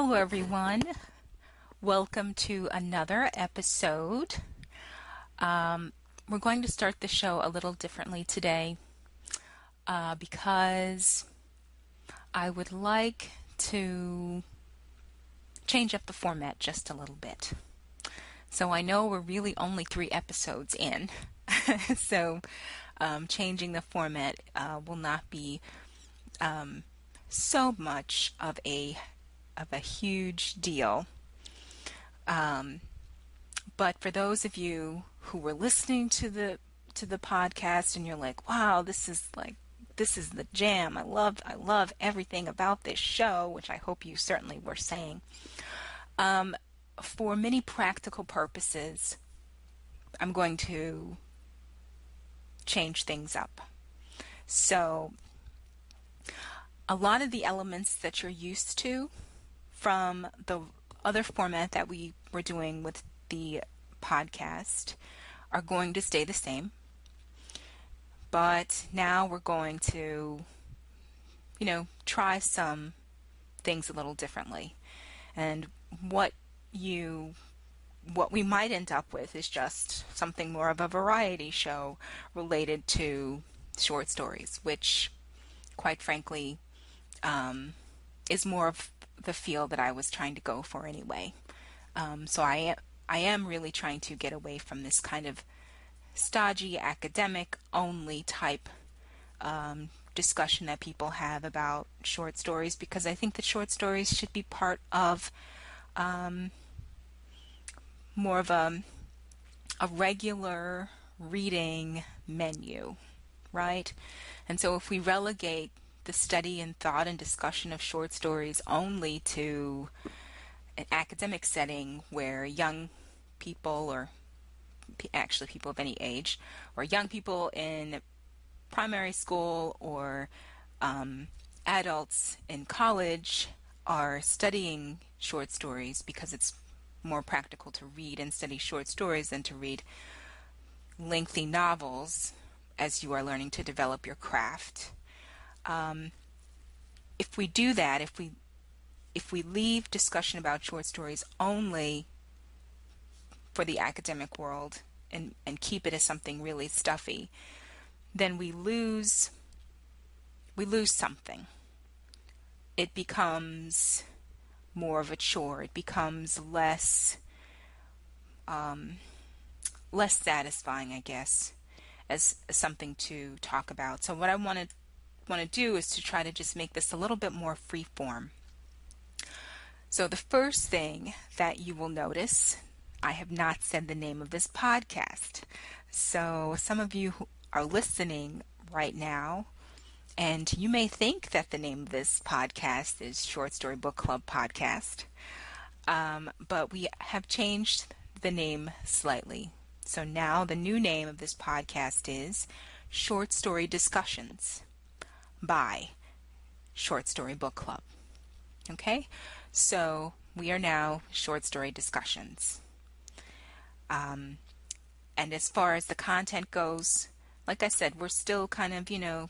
Hello, everyone. Welcome to another episode. Um, we're going to start the show a little differently today uh, because I would like to change up the format just a little bit. So I know we're really only three episodes in, so um, changing the format uh, will not be um, so much of a of a huge deal. Um, but for those of you who were listening to the to the podcast and you're like, "Wow, this is like this is the jam. I love I love everything about this show," which I hope you certainly were saying. Um, for many practical purposes, I'm going to change things up. So, a lot of the elements that you're used to from the other format that we were doing with the podcast are going to stay the same. But now we're going to, you know, try some things a little differently. And what you what we might end up with is just something more of a variety show related to short stories, which, quite frankly, um, is more of the field that I was trying to go for anyway. Um, so I I am really trying to get away from this kind of stodgy academic only type um, discussion that people have about short stories because I think that short stories should be part of um, more of a a regular reading menu, right? And so if we relegate the study and thought and discussion of short stories only to an academic setting where young people or actually people of any age or young people in primary school or um, adults in college are studying short stories because it's more practical to read and study short stories than to read lengthy novels as you are learning to develop your craft um, if we do that, if we if we leave discussion about short stories only for the academic world and, and keep it as something really stuffy, then we lose we lose something. It becomes more of a chore. It becomes less um, less satisfying, I guess, as, as something to talk about. So what I wanted want to do is to try to just make this a little bit more free form. So the first thing that you will notice, I have not said the name of this podcast. So some of you are listening right now, and you may think that the name of this podcast is Short Story Book Club Podcast, um, but we have changed the name slightly. So now the new name of this podcast is Short Story Discussions by Short Story Book Club. Okay? So we are now short story discussions. Um, and as far as the content goes, like I said, we're still kind of, you know,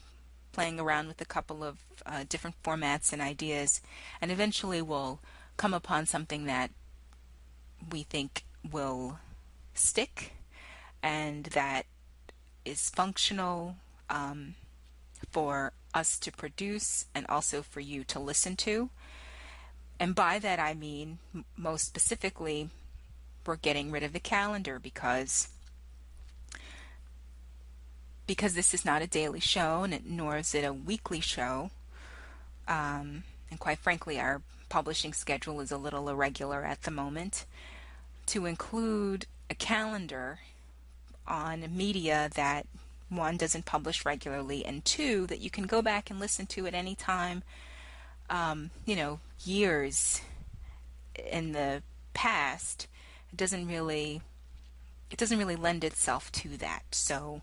playing around with a couple of uh, different formats and ideas, and eventually we'll come upon something that we think will stick and that is functional um, for us to produce and also for you to listen to. And by that I mean, most specifically, we're getting rid of the calendar because because this is not a daily show, and nor is it a weekly show. Um, and quite frankly, our publishing schedule is a little irregular at the moment. To include a calendar on media that one doesn't publish regularly, and two that you can go back and listen to at any time. Um, you know, years in the past, it doesn't really it doesn't really lend itself to that. So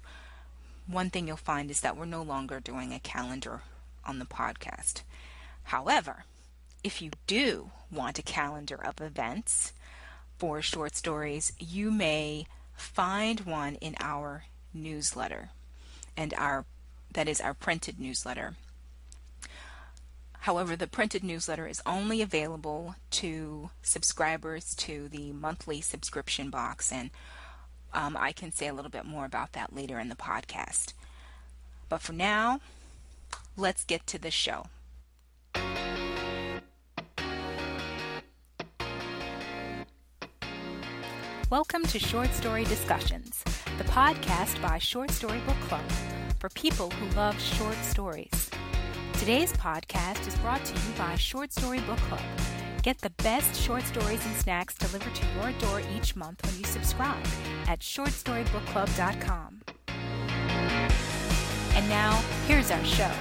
one thing you'll find is that we're no longer doing a calendar on the podcast. However, if you do want a calendar of events for short stories, you may find one in our newsletter and our that is our printed newsletter. However, the printed newsletter is only available to subscribers to the monthly subscription box, and um, I can say a little bit more about that later in the podcast. But for now, let's get to the show. Welcome to Short Story Discussions, the podcast by Short Story Book Club for people who love short stories. Today's podcast is brought to you by Short Story Book Club. Get the best short stories and snacks delivered to your door each month when you subscribe at shortstorybookclub.com. And now, here's our show.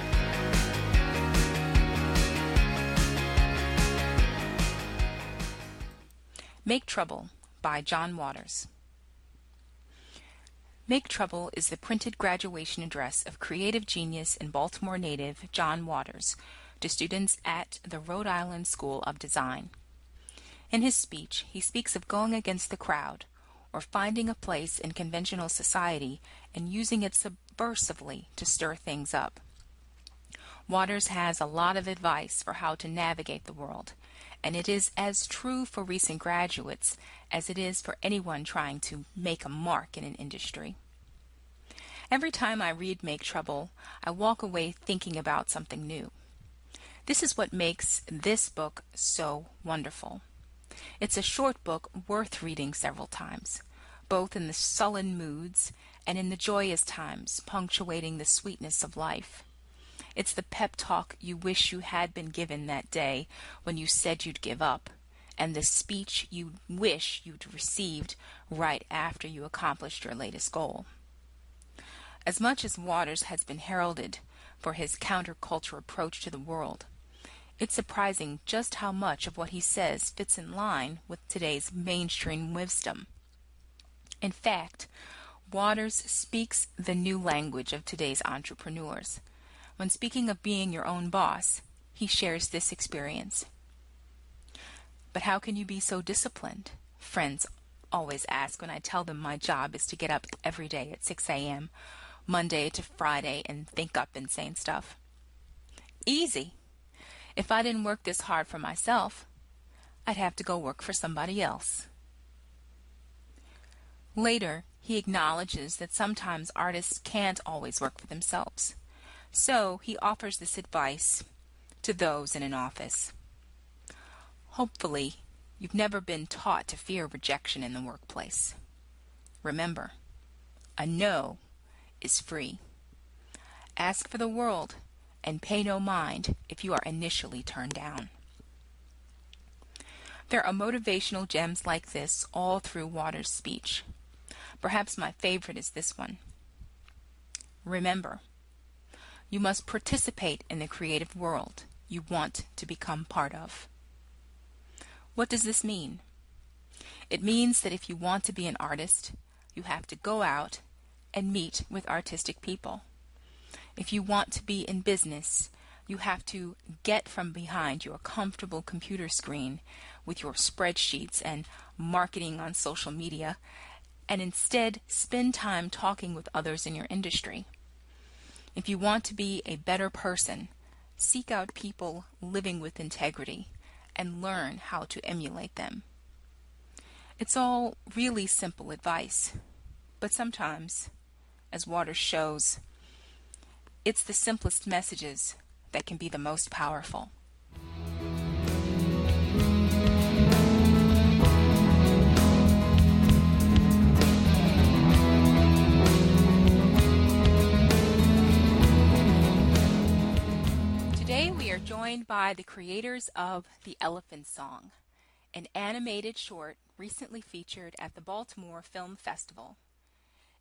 Make Trouble by John Waters. Make Trouble is the printed graduation address of creative genius and Baltimore native John Waters to students at the Rhode Island School of Design. In his speech, he speaks of going against the crowd, or finding a place in conventional society and using it subversively to stir things up. Waters has a lot of advice for how to navigate the world, and it is as true for recent graduates as it is for anyone trying to make a mark in an industry. Every time I read Make Trouble, I walk away thinking about something new. This is what makes this book so wonderful. It's a short book worth reading several times, both in the sullen moods and in the joyous times punctuating the sweetness of life. It's the pep talk you wish you had been given that day when you said you'd give up, and the speech you wish you'd received right after you accomplished your latest goal. As much as Waters has been heralded for his counterculture approach to the world, it's surprising just how much of what he says fits in line with today's mainstream wisdom. In fact, Waters speaks the new language of today's entrepreneurs. When speaking of being your own boss, he shares this experience. But how can you be so disciplined? Friends always ask when I tell them my job is to get up every day at 6 a.m., Monday to Friday, and think up insane stuff. Easy. If I didn't work this hard for myself, I'd have to go work for somebody else. Later, he acknowledges that sometimes artists can't always work for themselves. So he offers this advice to those in an office. Hopefully, you've never been taught to fear rejection in the workplace. Remember, a no is free. Ask for the world and pay no mind if you are initially turned down. There are motivational gems like this all through Waters' speech. Perhaps my favorite is this one. Remember, you must participate in the creative world you want to become part of. What does this mean? It means that if you want to be an artist, you have to go out and meet with artistic people. If you want to be in business, you have to get from behind your comfortable computer screen with your spreadsheets and marketing on social media and instead spend time talking with others in your industry. If you want to be a better person, seek out people living with integrity and learn how to emulate them. It's all really simple advice, but sometimes, as Waters shows, it's the simplest messages that can be the most powerful. Joined by the creators of The Elephant Song, an animated short recently featured at the Baltimore Film Festival.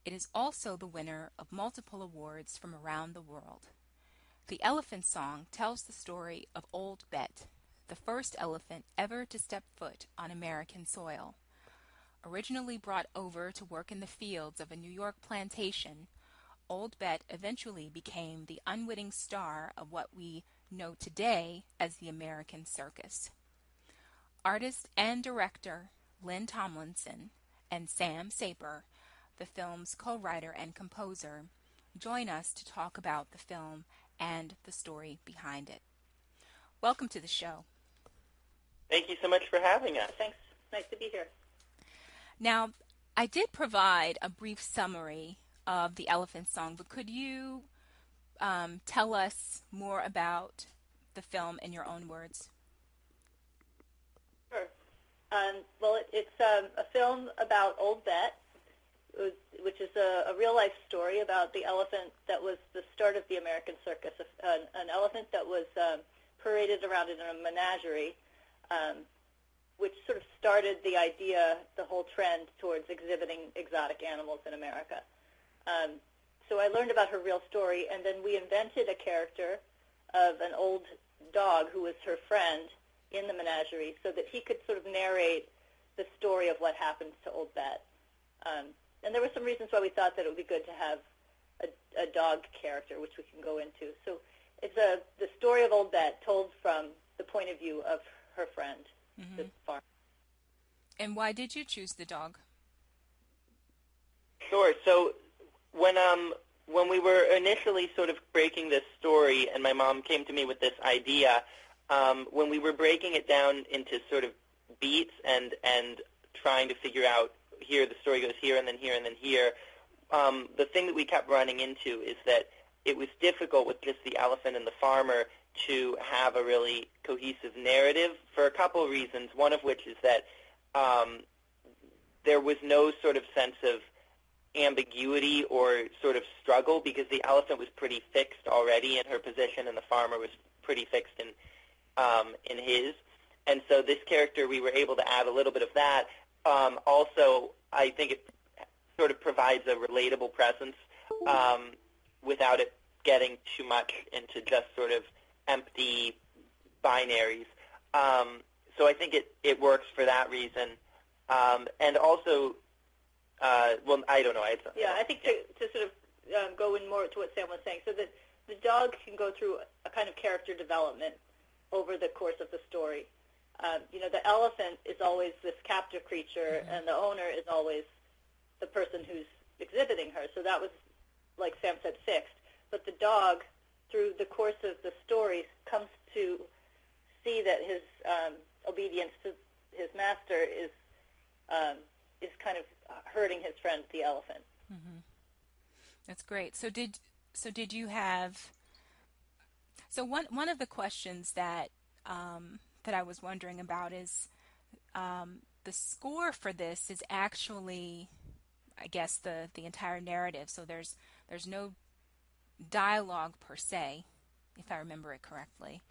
It is also the winner of multiple awards from around the world. The Elephant Song tells the story of Old Bet, the first elephant ever to step foot on American soil. Originally brought over to work in the fields of a New York plantation, Old Bet eventually became the unwitting star of what we know today as the American Circus. Artist and director Lynn Tomlinson and Sam Saper, the film's co writer and composer, join us to talk about the film and the story behind it. welcome to the show. Thank you so much for having us. Thanks. Nice to be here. Now, I did provide a brief summary of the Elephant Song, but could you um, tell us more about the film in your own words? Sure. Um, well, it, it's um, a film about Old Bet, which is a, a, real life story about the elephant that was the start of the American circus, an, an elephant that was um, paraded around in a menagerie, um, which sort of started the idea, the whole trend towards exhibiting exotic animals in America. Um, so I learned about her real story, and then we invented a character of an old dog who was her friend in the menagerie so that he could sort of narrate the story of what happens to Old Bet. Um, and there were some reasons why we thought that it would be good to have a, a dog character, which we can go into. So it's a the story of Old Bet told from the point of view of her friend, mm-hmm. the farm. And why did you choose the dog? Sure. So when um when we were initially sort of breaking this story, and my mom came to me with this idea, um, when we were breaking it down into sort of beats and and trying to figure out here the story goes here and then here and then here, um, the thing that we kept running into is that it was difficult with just the elephant and the farmer to have a really cohesive narrative for a couple of reasons. One of which is that um, there was no sort of sense of ambiguity or sort of struggle because the elephant was pretty fixed already in her position and the farmer was pretty fixed in um, in his. And so this character, we were able to add a little bit of that. Um, also, I think it sort of provides a relatable presence um, without it getting too much into just sort of empty binaries. Um, so I think it, it works for that reason. Um, and also, uh, well, I don't know. I, yeah, I think to, to sort of um, go in more to what Sam was saying, so that the dog can go through a kind of character development over the course of the story. Um, you know, the elephant is always this captive creature, mm-hmm. and the owner is always the person who's exhibiting her. So that was, like Sam said, fixed. But the dog, through the course of the story, comes to see that his um, obedience to his master is um, is kind of hurting his friend the elephant. Mm-hmm. That's great. So did so did you have so one one of the questions that um, that I was wondering about is um, the score for this is actually I guess the the entire narrative. So there's there's no dialogue per se, if I remember it correctly.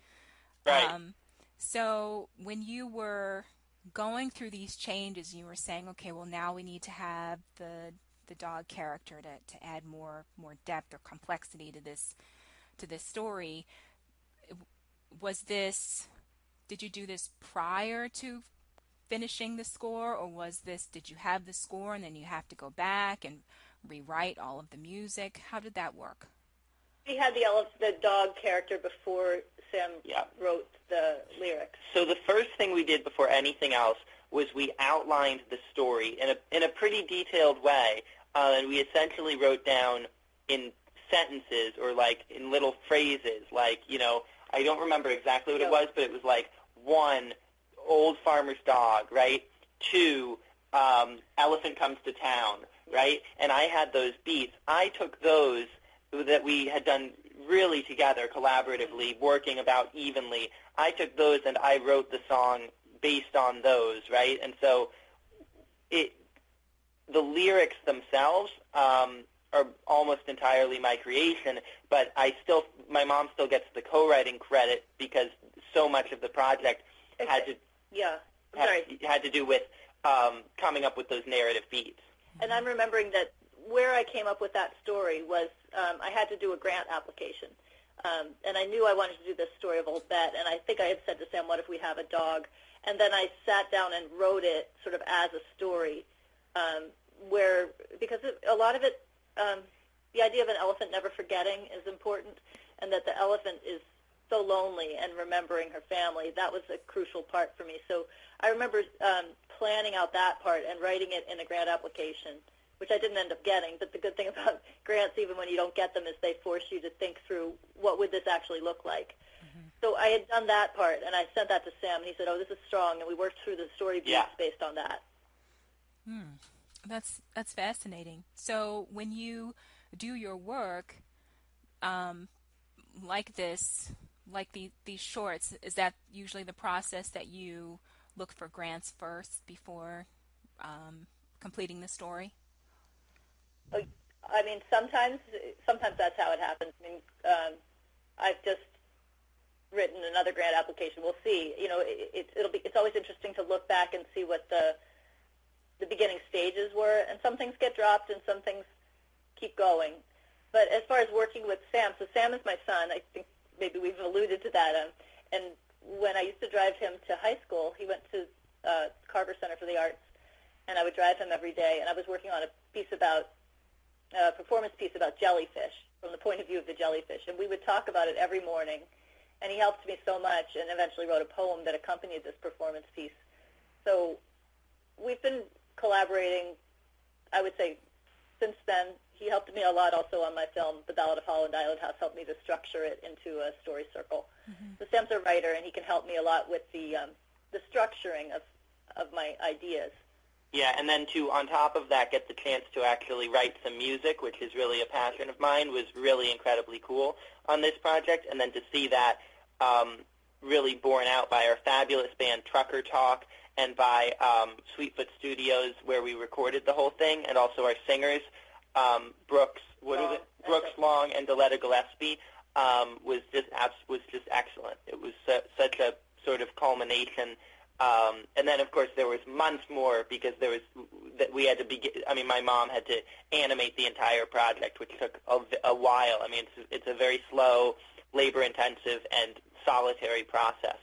Right. Um, so when you were going through these changes, you were saying, okay, well now we need to have the the dog character to, to add more more depth or complexity to this to this story. Was this did you do this prior to finishing the score or was this did you have the score and then you have to go back and rewrite all of the music? How did that work? We had the the dog character before Sam yeah. wrote the lyrics. So the first thing we did before anything else was we outlined the story in a in a pretty detailed way, uh, and we essentially wrote down in sentences or like in little phrases, like you know, I don't remember exactly what it was, but it was like one, old farmer's dog, right? Two, um, elephant comes to town, right? And I had those beats. I took those that we had done really together, collaboratively, working about evenly. I took those and I wrote the song based on those, right? And so it, the lyrics themselves um, are almost entirely my creation, but I still, my mom still gets the co-writing credit because so much of the project okay. had to, yeah, had, had, to do with um, coming up with those narrative beats. And I'm remembering that where I came up with that story was um, I had to do a grant application. Um, and I knew I wanted to do this story of Old Bet, and I think I had said to Sam, what if we have a dog? And then I sat down and wrote it sort of as a story, um, where, because it, a lot of it, um, the idea of an elephant never forgetting is important, and that the elephant is so lonely and remembering her family, that was a crucial part for me. So I remember um, planning out that part and writing it in a grant application which I didn't end up getting. But the good thing about grants, even when you don't get them, is they force you to think through what would this actually look like. Mm-hmm. So I had done that part, and I sent that to Sam, and he said, "Oh, this is strong," and we worked through the story beats Yeah. based on that. That's that's fascinating. So when you do your work, um, like this, like the, these shorts, is that usually the process that you look for grants first before um, completing the story? I mean, sometimes sometimes that's how it happens. I mean, um, I've just written another grant application. We'll see. You know, it, it'll be. It's always interesting to look back and see what the the beginning stages were, and some things get dropped and some things keep going. But as far as working with Sam, so Sam is my son. I think maybe we've alluded to that. Um, and when I used to drive him to high school, he went to uh, Carver Center for the Arts, and I would drive him every day. And I was working on a piece about a performance piece about jellyfish from the point of view of the jellyfish, and we would talk about it every morning. And he helped me so much, and eventually wrote a poem that accompanied this performance piece. So we've been collaborating, I would say, since then. He helped me a lot also on my film, The Ballad of Holland Island House, helped me to structure it into a story circle. So Sam's a writer, and he can help me a lot with the um, the structuring of of my ideas. Yeah, and then to on top of that, get the chance to actually write some music, which is really a passion of mine, was really incredibly cool on this project. And then to see that um, really borne out by our fabulous band Trucker Talk and by um, Sweetfoot Studios, where we recorded the whole thing, and also our singers, um, Brooks, what is Long, it? Brooks. Long and Deletta Gillespie, um, was just abs- was just excellent. It was su- such a sort of culmination. Um, and then, of course, there was months more because there was that we had to begin. I mean, my mom had to animate the entire project, which took a, a while. I mean, it's it's a very slow, labor-intensive, and solitary process.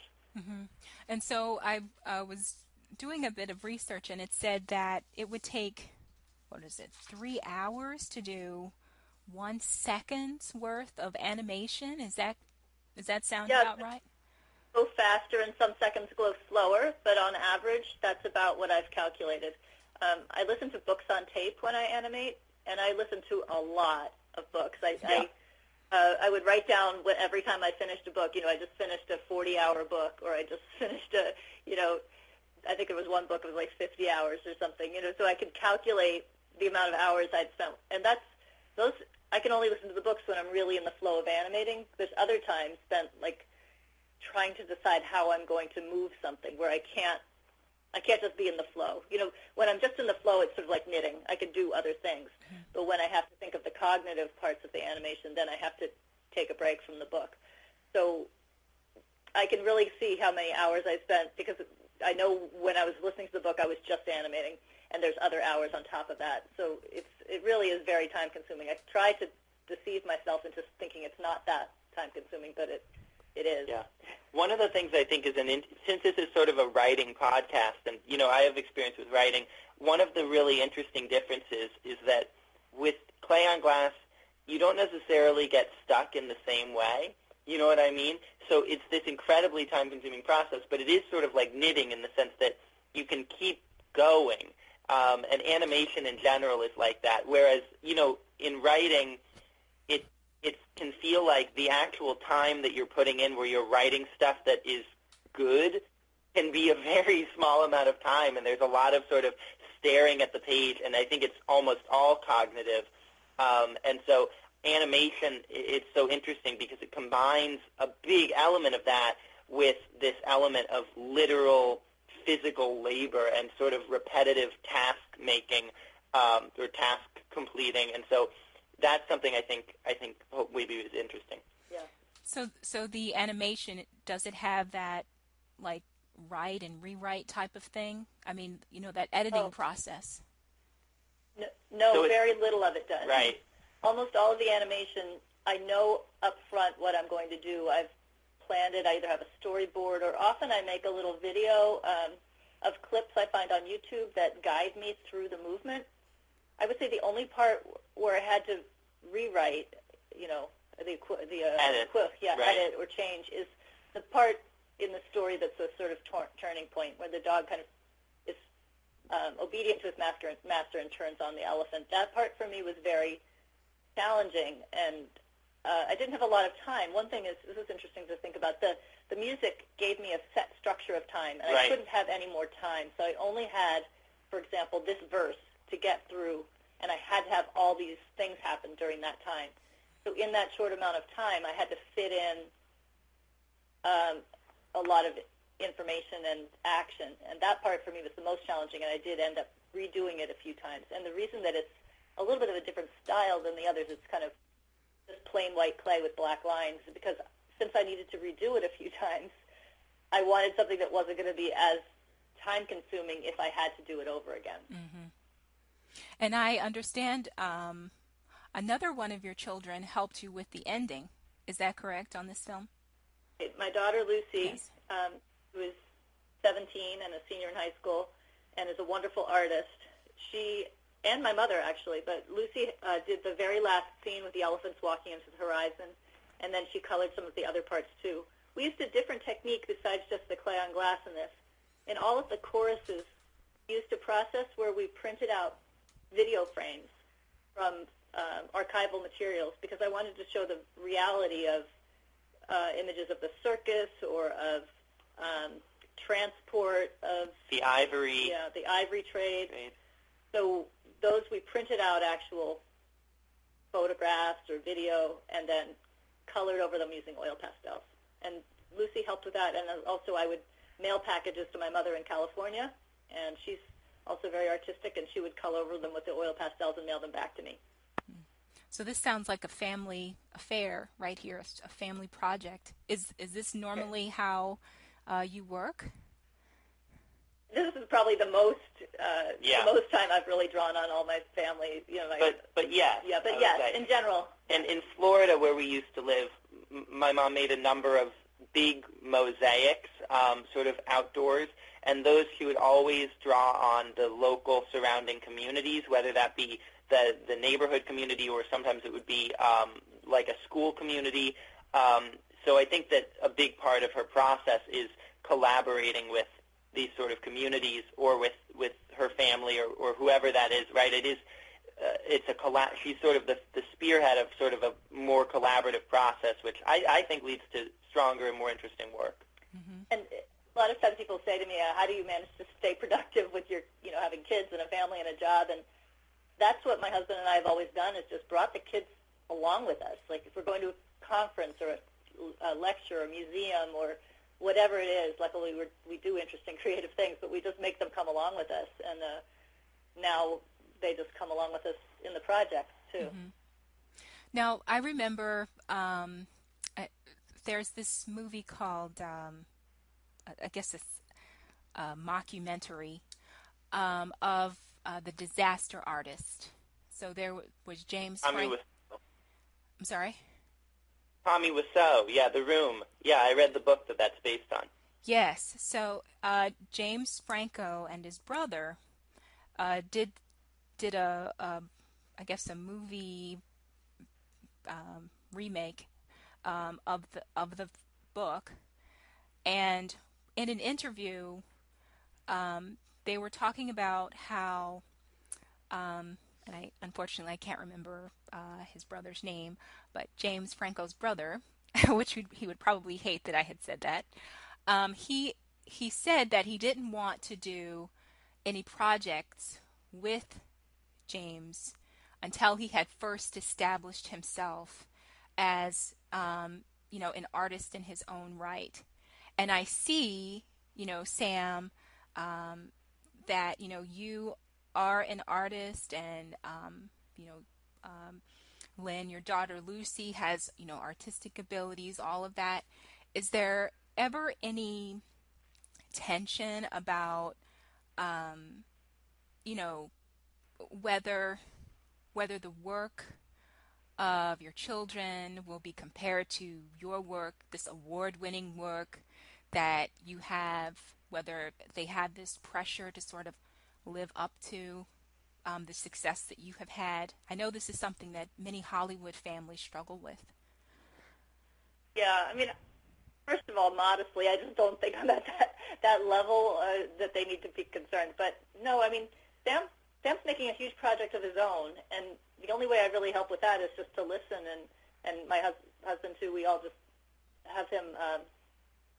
And so I uh, was doing a bit of research, and it said that it would take, what is it, three hours to do one second's worth of animation. Is that does that sound Yeah. about right? Go faster, and some seconds go slower, but on average, that's about what I've calculated. Um, I listen to books on tape when I animate, and I listen to a lot of books. I, I uh, I would write down what every time I finished a book. You know, I just finished a 40-hour book, or I just finished a, you know, I think it was one book. It was like 50 hours or something. You know, so I could calculate the amount of hours I'd spent, and that's those. I can only listen to the books when I'm really in the flow of animating. There's other times spent like trying to decide how I'm going to move something where I can't. I can't just be in the flow. You know, when I'm just in the flow, it's sort of like knitting. I can do other things. Mm-hmm. But when I have to think of the cognitive parts of the animation, then I have to take a break from the book. So I can really see how many hours I spent because I know when I was listening to the book, I was just animating, and there's other hours on top of that. So it's it really is very time consuming. I try to deceive myself into thinking it's not that time consuming, but it it is. Yeah. One of the things I think is an in, since this is sort of a writing podcast, and you know I have experience with writing. One of the really interesting differences is that with clay on glass, you don't necessarily get stuck in the same way. You know what I mean? So it's this incredibly time-consuming process, but it is sort of like knitting in the sense that you can keep going. Um, and animation in general is like that. Whereas, you know, in writing, it can feel like the actual time that you're putting in where you're writing stuff that is good can be a very small amount of time and there's a lot of sort of staring at the page and I think it's almost all cognitive. Um, and so animation it's so interesting because it combines a big element of that with this element of literal physical labor and sort of repetitive task making um, or task completing. And so that's something I think I think hope maybe is interesting. Yeah. So so the animation does it have that like write and rewrite type of thing? I mean, you know that editing Oh. process. No, no So very little of it does. Right. Almost all of the animation, I know up front what I'm going to do. I've planned it. I either have a storyboard or often I make a little video um, of clips I find on YouTube that guide me through the movement. I would say the only part where I had to rewrite, you know, the the uh, Edit, equi- yeah, right. edit or change is the part in the story that's a sort of tor- turning point where the dog kind of is um, obedient to his master, master and turns on the elephant. That part for me was very challenging, and uh, I didn't have a lot of time. One thing is this is interesting to think about. The the music gave me a set structure of time, and Right. I couldn't have any more time. So I only had, for example, this verse to get through, and I had to have all these things happen during that time. So in that short amount of time, I had to fit in um, a lot of information and action, and that part for me was the most challenging, and I did end up redoing it a few times. And the reason that it's a little bit of a different style than the others, it's kind of just plain white clay with black lines, because since I needed to redo it a few times, I wanted something that wasn't going to be as time-consuming if I had to do it over again. And I understand um, another one of your children helped you with the ending. Is that correct on this film? My daughter Lucy, Yes. um, who is 17 and a senior in high school, and is a wonderful artist. She and my mother actually, but Lucy uh, did the very last scene with the elephants walking into the horizon, and then she colored some of the other parts too. We used a different technique besides just the clay on glass in this. In all of the choruses, we used a process where we printed out video frames from um, archival materials because I wanted to show the reality of uh, images of the circus or of um, transport of The ivory. yeah, the ivory trade. Right. So those we printed out actual photographs or video and then colored over them using oil pastels. And Lucy helped with that. And also I would mail packages to my mother in California, and she's also very artistic, and she would color over them with the oil pastels and mail them back to me. So this sounds like a family affair right here, a family project. Is is this normally how uh, you work? This is probably the most uh, Yeah. the most time I've really drawn on all my family. You know, my, But but yes. yeah, but yes, say. in general, And in Florida, where we used to live, m- my mom made a number of big mosaics, um, sort of outdoors, and those she would always draw on the local surrounding communities, whether that be the the neighborhood community or sometimes it would be um, like a school community. Um, so I think that a big part of her process is collaborating with these sort of communities or with with her family or, or whoever that is. Right? It is uh, it's a colla- she's sort of the, the spearhead of sort of a more collaborative process, which I, I think leads to stronger and more interesting work. and a lot of times people say to me, uh, "How do you manage to stay productive with your, you know, having kids and a family and a job?" And that's what my husband and I have always done is just brought the kids along with us. Like if we're going to a conference or a, a lecture or a museum or whatever it is, luckily we're, we do interesting creative things, but we just make them come along with us. And uh, now they just come along with us in the projects too. Now I remember um, uh, there's this movie called um, I- guess it's a mockumentary um, of uh, the disaster artist. So there was James Tommy Frank. was I'm sorry. Tommy Wiseau, yeah, The Room. Yeah, I read the book that that's based on. Yes. So uh, James Franco and his brother uh, did did a, a I guess a movie um, remake um, of the of the book, and in an interview, um, they were talking about how, um, and I unfortunately I can't remember uh, his brother's name, but James Franco's brother, which he would probably hate that I had said that. Um, he he said that he didn't want to do any projects with James until he had first established himself as um, you know an artist in his own right. And I see, you know, Sam, um, that you know you are an artist, and um, you know, um, Lynn, your daughter Lucy has you know artistic abilities, all of that. Is there ever any tension about, um, you know, whether whether the work of your children will be compared to your work, this award-winning work that you have, whether they have this pressure to sort of live up to um, the success that you have had. I know this is something that many Hollywood families struggle with. Yeah, I mean, first of all, modestly, I just don't think I'm at that that level uh, that they need to be concerned. But no, I mean, Sam Sam's making a huge project of his own, and the only way I really help with that is just to listen and and my hus- husband too. We all just have him. Um,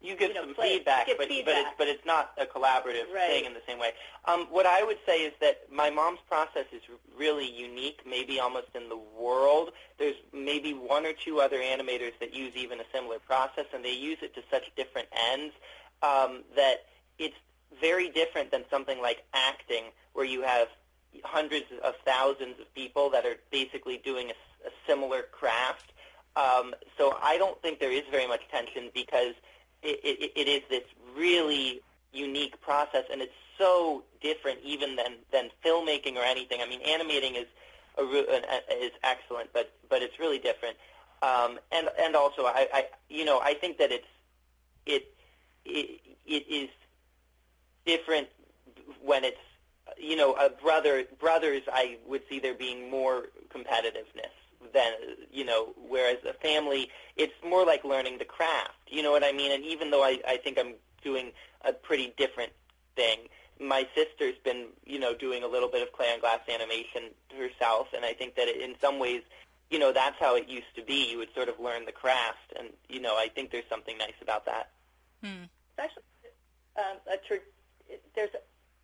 you give you know, some feedback, give but feedback. but it's but it's not a collaborative Right. thing in the same way. Um, what I would say is that my mom's process is really unique, maybe almost in the world. There's maybe one or two other animators that use even a similar process, and they use it to such different ends um, that it's very different than something like acting, where you have hundreds of thousands of people that are basically doing a similar craft. Um, so I don't think there is very much tension because it, it, it is this really unique process, and it's so different even than, than filmmaking or anything. I mean, animating is a, is excellent, but but it's really different. Um, and and also, I, I you know I think that it's it it, it is different when it's you know a brother brothers. I would see there being more competitiveness than you know whereas a family it's more like learning the craft you know what i mean and even though i i think i'm doing a pretty different thing my sister's been you know doing a little bit of clay on glass animation herself and i think that it, in some ways you know that's how it used to be you would sort of learn the craft and you know i think there's something nice about that Hmm. It's actually um, a tr- there's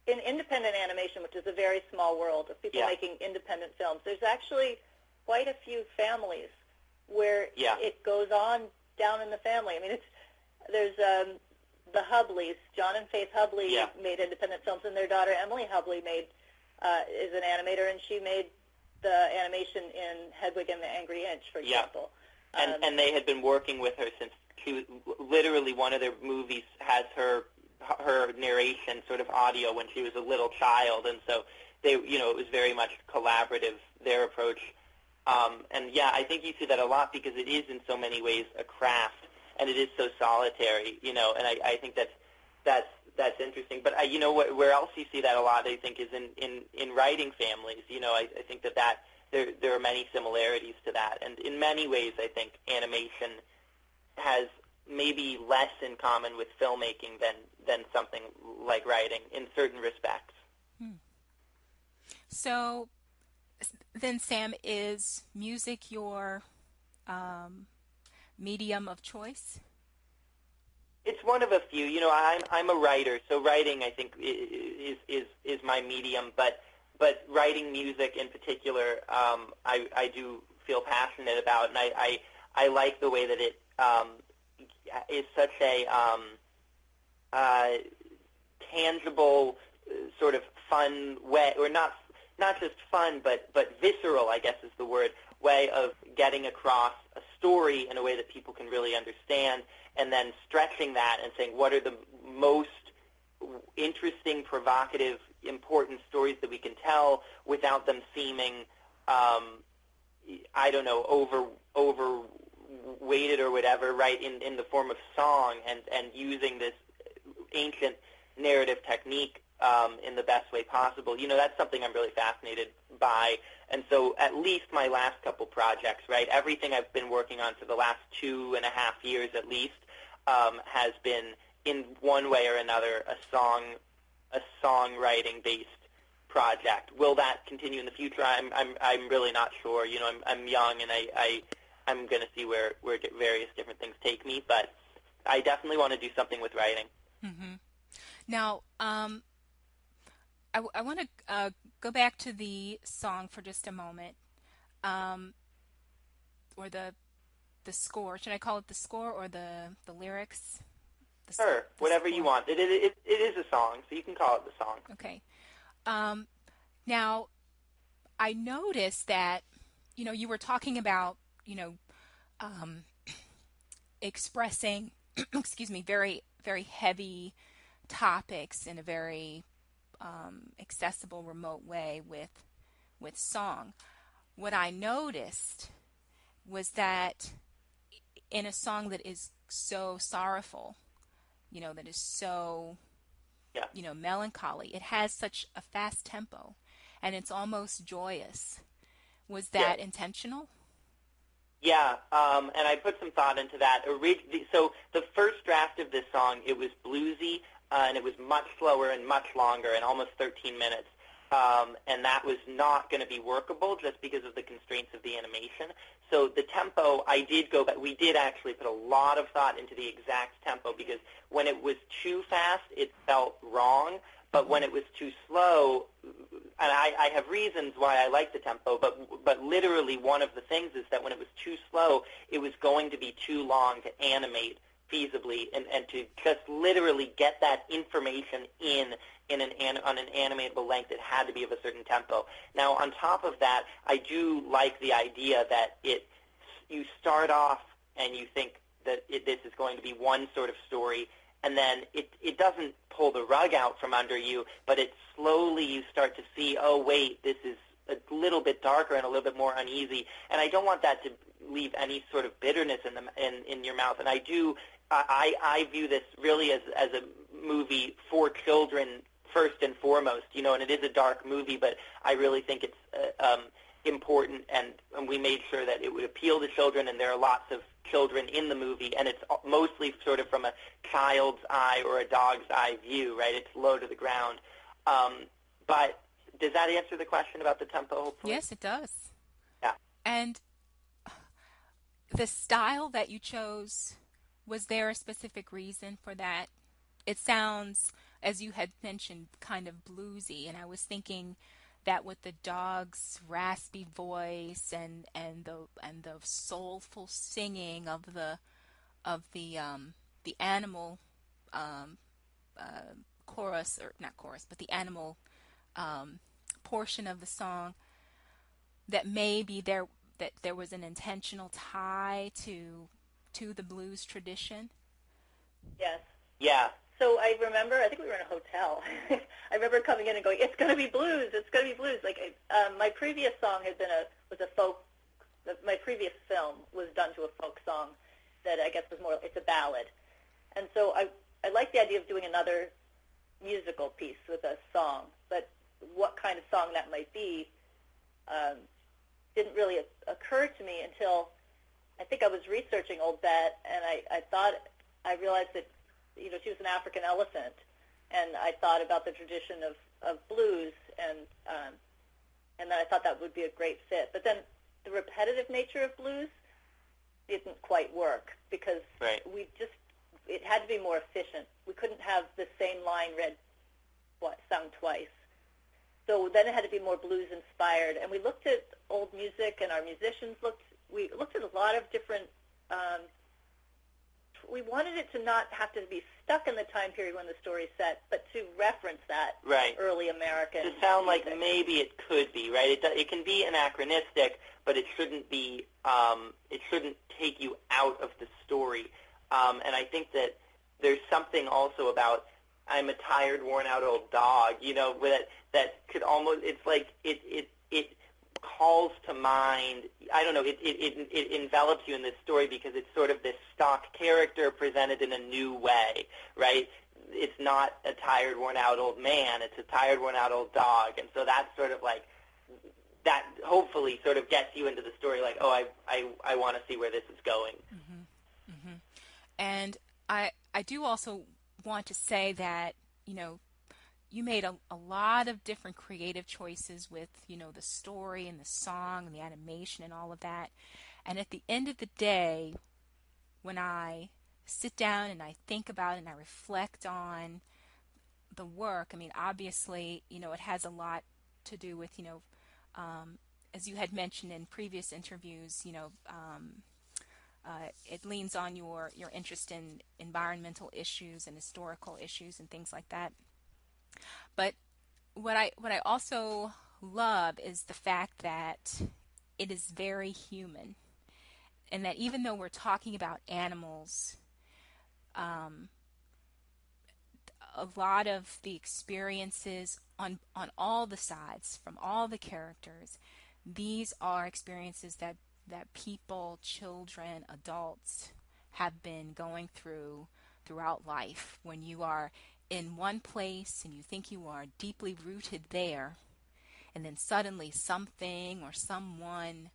in independent animation, which is a very small world of people Yeah. making independent films. There's actually quite a few families where Yeah. it goes on down in the family. I mean, it's there's um, the Hubleys. John and Faith Hubley Yeah. made independent films, and their daughter Emily Hubley made uh, is an animator, and she made the animation in Hedwig and the Angry Inch, for Yeah. example. and Um, and they had been working with her since she was literally one of their movies has her her narration sort of audio when she was a little child and so they you know it was very much collaborative their approach um, and yeah I think you see that a lot because it is in so many ways a craft and it is so solitary you know and I, I think that's that's that's interesting. But I, you know where else you see that a lot I think is in in in writing families you know I, I think that that there there are many similarities to that. And in many ways I think animation has maybe less in common with filmmaking than than something like writing in certain respects. So s- then, Sam, is music your um, medium of choice? It's one of a few. You know, I'm I'm a writer, so writing I think is is is my medium. But but writing music in particular, um, I I do feel passionate about, and I I, I like the way that it um, is such a um, uh, tangible, uh, sort of fun way, or not not just fun, but but visceral, I guess is the word, way of getting across a story in a way that people can really understand, and then stretching that and saying what are the most interesting, provocative, important stories that we can tell without them seeming, um, I don't know, over over weighted or whatever, right? In in the form of song and and using this ancient narrative technique um, in the best way possible. You know, that's something I'm really fascinated by. And so at least my last couple projects, right, everything I've been working on for the last two and a half years at least um, has been in one way or another a song, a songwriting based project. Will that continue in the future? I'm I'm I'm really not sure. You know, I'm I'm young and I, I I'm going to see where where various different things take me, but I definitely want to do something with writing. Mm-hmm. Now, um, I, I want to uh, go back to the song for just a moment, um, or the the score. Should I call it the score or the the lyrics? The Sure, the whatever you want. It, it, it, it is a song, so you can call it the song. Okay. Um, now, I noticed that, you know, you were talking about, you know, um, expressing, excuse me, very, very heavy topics in a very um, accessible, remote way with, with song. What I noticed was that in a song that is so sorrowful, you know, that is so Yeah. you know, melancholy. It has such a fast tempo and it's almost joyous. Was that intentional? Yeah, um, and I put some thought into that. So the first draft of this song, it was bluesy, uh, and it was much slower and much longer, and almost 13 minutes. um, and that was not going to be workable just because of the constraints of the animation. So the tempo, I did go back. We did actually put a lot of thought into the exact tempo because when it was too fast, it felt wrong. But when it was too slow, and I, I have reasons why I like the tempo, but but literally one of the things is that when it was too slow, it was going to be too long to animate feasibly and, and to just literally get that information in in an, on an animatable length, it had to be of a certain tempo. Now, on top of that, I do like the idea that it you start off and you think that it, this is going to be one sort of story, and then it it doesn't pull the rug out from under you, but it slowly you start to see, oh wait, this is a little bit darker and a little bit more uneasy, and I don't want that to leave any sort of bitterness in the in, in your mouth. And I do I I view this really as as a movie for children first and foremost, you know, and it is a dark movie, but I really think it's uh, um, important, and, and we made sure that it would appeal to children, and there are lots of children in the movie, and it's mostly sort of from a child's eye or a dog's eye view, right? It's low to the ground. Um, but does that answer the question about the tempo? Hopefully? Yes, it does. Yeah. And the style that you chose, was there a specific reason for that? It sounds as you had mentioned, kind of bluesy. And I was thinking that with the dog's raspy voice and and the and the soulful singing of the of the um, the animal um, uh, chorus or not chorus, but the animal um, portion of the song, that maybe there that there was an intentional tie to to the blues tradition. Yes. Yeah, so I remember, I think we were in a hotel. I remember coming in and going, "It's going to be blues. It's going to be blues." Like um, my previous song had been a was a folk. My previous film was done to a folk song that I guess was more. It's a ballad, and so I I like the idea of doing another musical piece with a song, but what kind of song that might be um, didn't really occur to me until I think I was researching Old Bet, and I, I thought I realized that you know, she was an African elephant, and I thought about the tradition of, of blues, and um, and then I thought that would be a great fit. But then the repetitive nature of blues didn't quite work because right. we just it had to be more efficient. We couldn't have the same line read what sung twice. So then it had to be more blues inspired, and we looked at old music, and our musicians looked. We looked at a lot of different um, we wanted it to not have to be stuck in the time period when the story's set, but to reference that right. early American. To sound music. like maybe it could be right. It it can be anachronistic, but it shouldn't be. Um, it shouldn't take you out of the story. Um, and I think that there's something also about I'm a tired, worn out old dog. You know, that that could almost. It's like it it it calls to mind. I don't know. It, it it it envelops you in this story because it's sort of this stock character presented in a new way, right? It's not a tired, worn out old man. It's a tired, worn out old dog, and so that's sort of like that. Hopefully, sort of gets you into the story. Like, oh, I I I want to see where this is going. Mm-hmm. Mm-hmm. And I I do also want to say that you know you made a, a lot of different creative choices with you know the story and the song and the animation and all of that. And at the end of the day when i sit down and i think about and i reflect on the work i mean obviously you know it has a lot to do with you know um, as you had mentioned in previous interviews you know um, uh, it leans on your your interest in environmental issues and historical issues and things like that. But what I what I also love is the fact that it is very human, and that even though we're talking about animals, um, a lot of the experiences on on all the sides from all the characters, these are experiences that that people, children, adults have been going through throughout life. When you are in one place and you think you are deeply rooted there, and then suddenly something or someone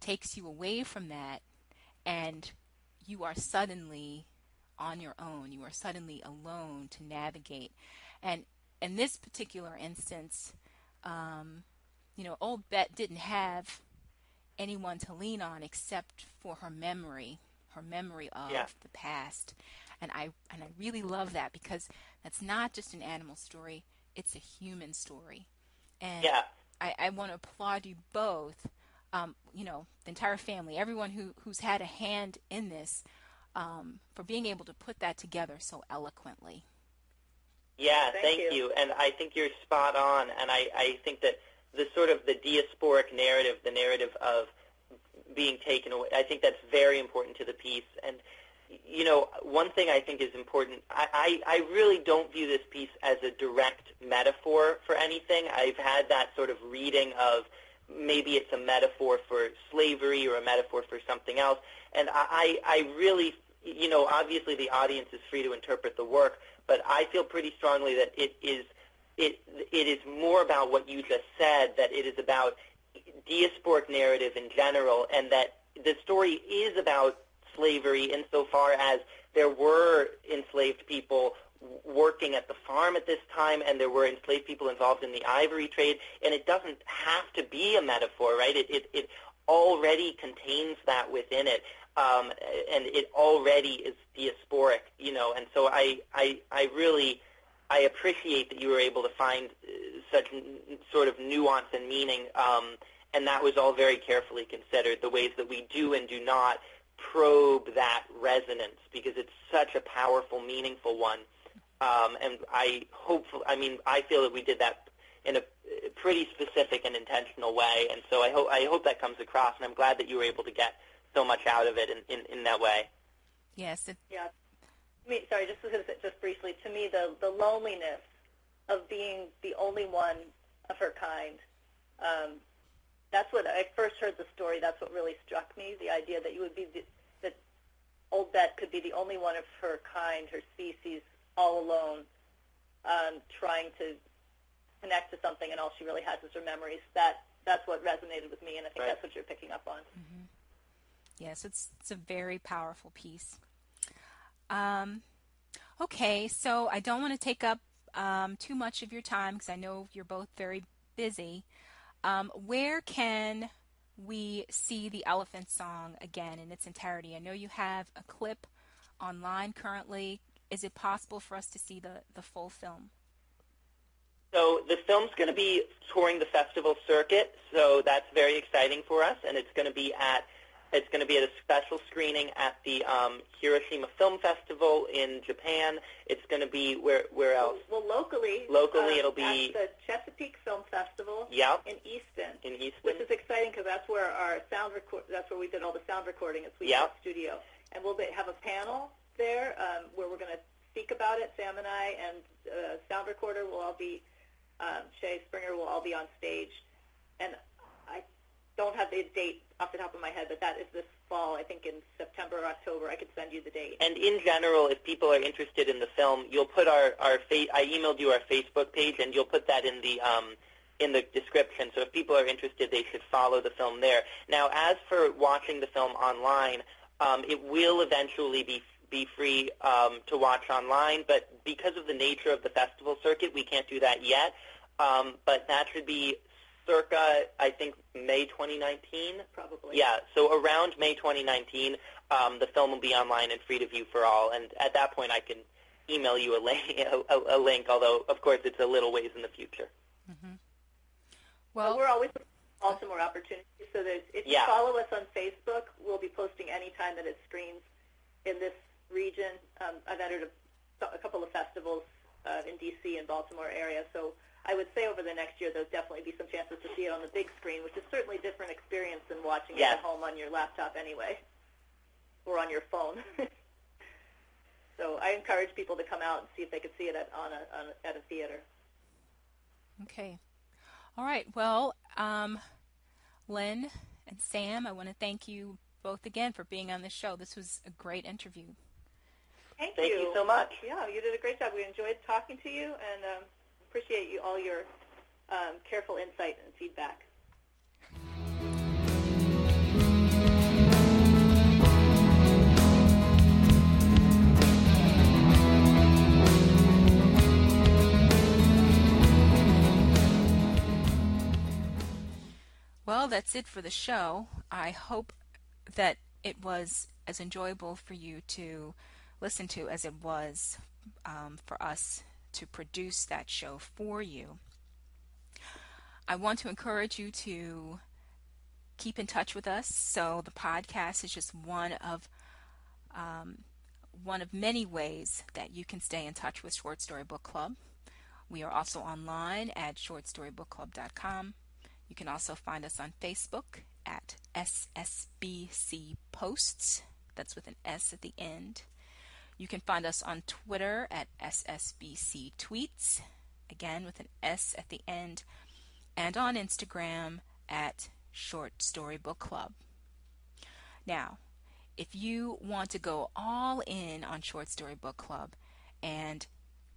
takes you away from that, and you are suddenly on your own. You are suddenly alone to navigate. And in this particular instance, um, you know, old Bet didn't have anyone to lean on except for her memory, her memory of yeah. the past. And I and I really love that because that's not just an animal story, it's a human story. And yeah. I, I want to applaud you both, um, you know, the entire family, everyone who, who's had a hand in this, um, for being able to put that together so eloquently. Yeah, thank, thank you. you. And I think you're spot on. And I, I think that the sort of the diasporic narrative, the narrative of being taken away, I think that's very important to the piece. And you know, one thing I think is important, I, I, I really don't view this piece as a direct metaphor for anything. I've had that sort of reading of maybe it's a metaphor for slavery or a metaphor for something else. And I, I really, you know, obviously the audience is free to interpret the work, but I feel pretty strongly that it is, it, it is more about what you just said, that it is about diasporic narrative in general, and that the story is about slavery insofar as there were enslaved people working at the farm at this time and there were enslaved people involved in the ivory trade. And it doesn't have to be a metaphor right? It it, it already contains that within it um, and it already is diasporic you know? And so i i i really i appreciate that you were able to find uh, such n- sort of nuance and meaning um, and that was all very carefully considered the ways that we do and do not probe that resonance because it's such a powerful, meaningful one. Um, and I hope, I mean, I feel that we did that in a pretty specific and intentional way. And so I hope, I hope that comes across. And I'm glad that you were able to get so much out of it in, in, in that way. Yes. It, yeah. Me, sorry, just just briefly, to me, the, the loneliness of being the only one of her kind um, that's what I first heard the story. That's what really struck me. The idea that you would be the, that old Bet could be the only one of her kind, her species, all alone, um, trying to connect to something, and all she really has is her memories. That that's what resonated with me, and I think right. that's what you're picking up on. Mm-hmm. Yes, it's it's a very powerful piece. Um, okay, so I don't want to take up um, too much of your time because I know you're both very busy. Um, where can we see the Elephant Song again in its entirety? I know you have a clip online currently. Is it possible for us to see the, the full film? So the film's going to be touring the festival circuit, so that's very exciting for us, and it's going to be at it's going to be at a special screening at the um, Hiroshima Film Festival in Japan. It's going to be where where else? Well, locally. Locally, um, it'll be at the Chesapeake Film Festival. Yep. In Easton. In Easton. Which is exciting because that's where our sound record. That's where we did all the sound recording at Sweet yep. Studio, and we'll be, have a panel there um, where we're going to speak about it. Sam and I and uh, sound recorder will all be. Um, Shay Springer will all be on stage, and don't have the date off the top of my head, but that is this fall. I think in September or October. I could send you the date. And in general, if people are interested in the film, you'll put our our fa- I emailed you our Facebook page, and you'll put that in the um, in the description. So if people are interested, they should follow the film there. Now, as for watching the film online, um, it will eventually be be free um, to watch online, but because of the nature of the festival circuit, we can't do that yet. Um, but that should be circa, I think, May 2019. Probably. Yeah, so around May 2019, um, the film will be online and free to view for all. And at that point, I can email you a, link, a, a link although, of course, it's a little ways in the future. Mm-hmm. Well, we're always also more opportunities. So there's, if you yeah. follow us on Facebook, we'll be posting anytime that it screens in this region. Um, I've entered a, a couple of festivals uh, in D.C. and Baltimore area, so I would say over the next year there'll definitely be some chances to see it on the big screen, which is certainly a different experience than watching yes. it at home on your laptop anyway, or on your phone. so I encourage people to come out and see if they could see it at, on a, on a, at a theater. Okay. All right. Well, um, Lynn and Sam, I want to thank you both again for being on the show. This was a great interview. Thank, thank you. you. so much. Yeah, you did a great job. We enjoyed talking to you and um, appreciate you all your um, careful insight and feedback. Well, that's it for the show. I hope that it was as enjoyable for you to listen to as it was um, for us to produce that show for you. I want to encourage you to keep in touch with us. So the podcast is just one of um, one of many ways that you can stay in touch with Short Story Book Club. We are also online at shortstorybookclub.com. You can also find us on Facebook at SSBC Posts. That's with an S at the end. You can find us on Twitter at SSBC Tweets, again with an S at the end, and on Instagram at Short Story Book Club. Now, if you want to go all in on Short Story Book Club and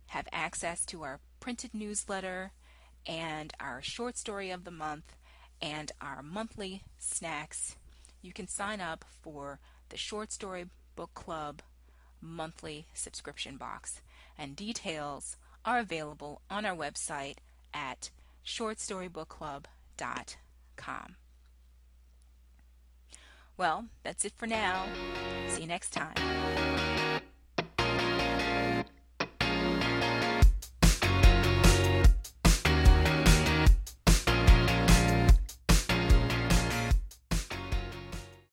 have access to our printed newsletter and our short story of the month and our monthly snacks, you can sign up for the Short Story Book Club monthly subscription box. And details are available on our website at shortstorybookclub.com. Well, that's it for now. See you next time.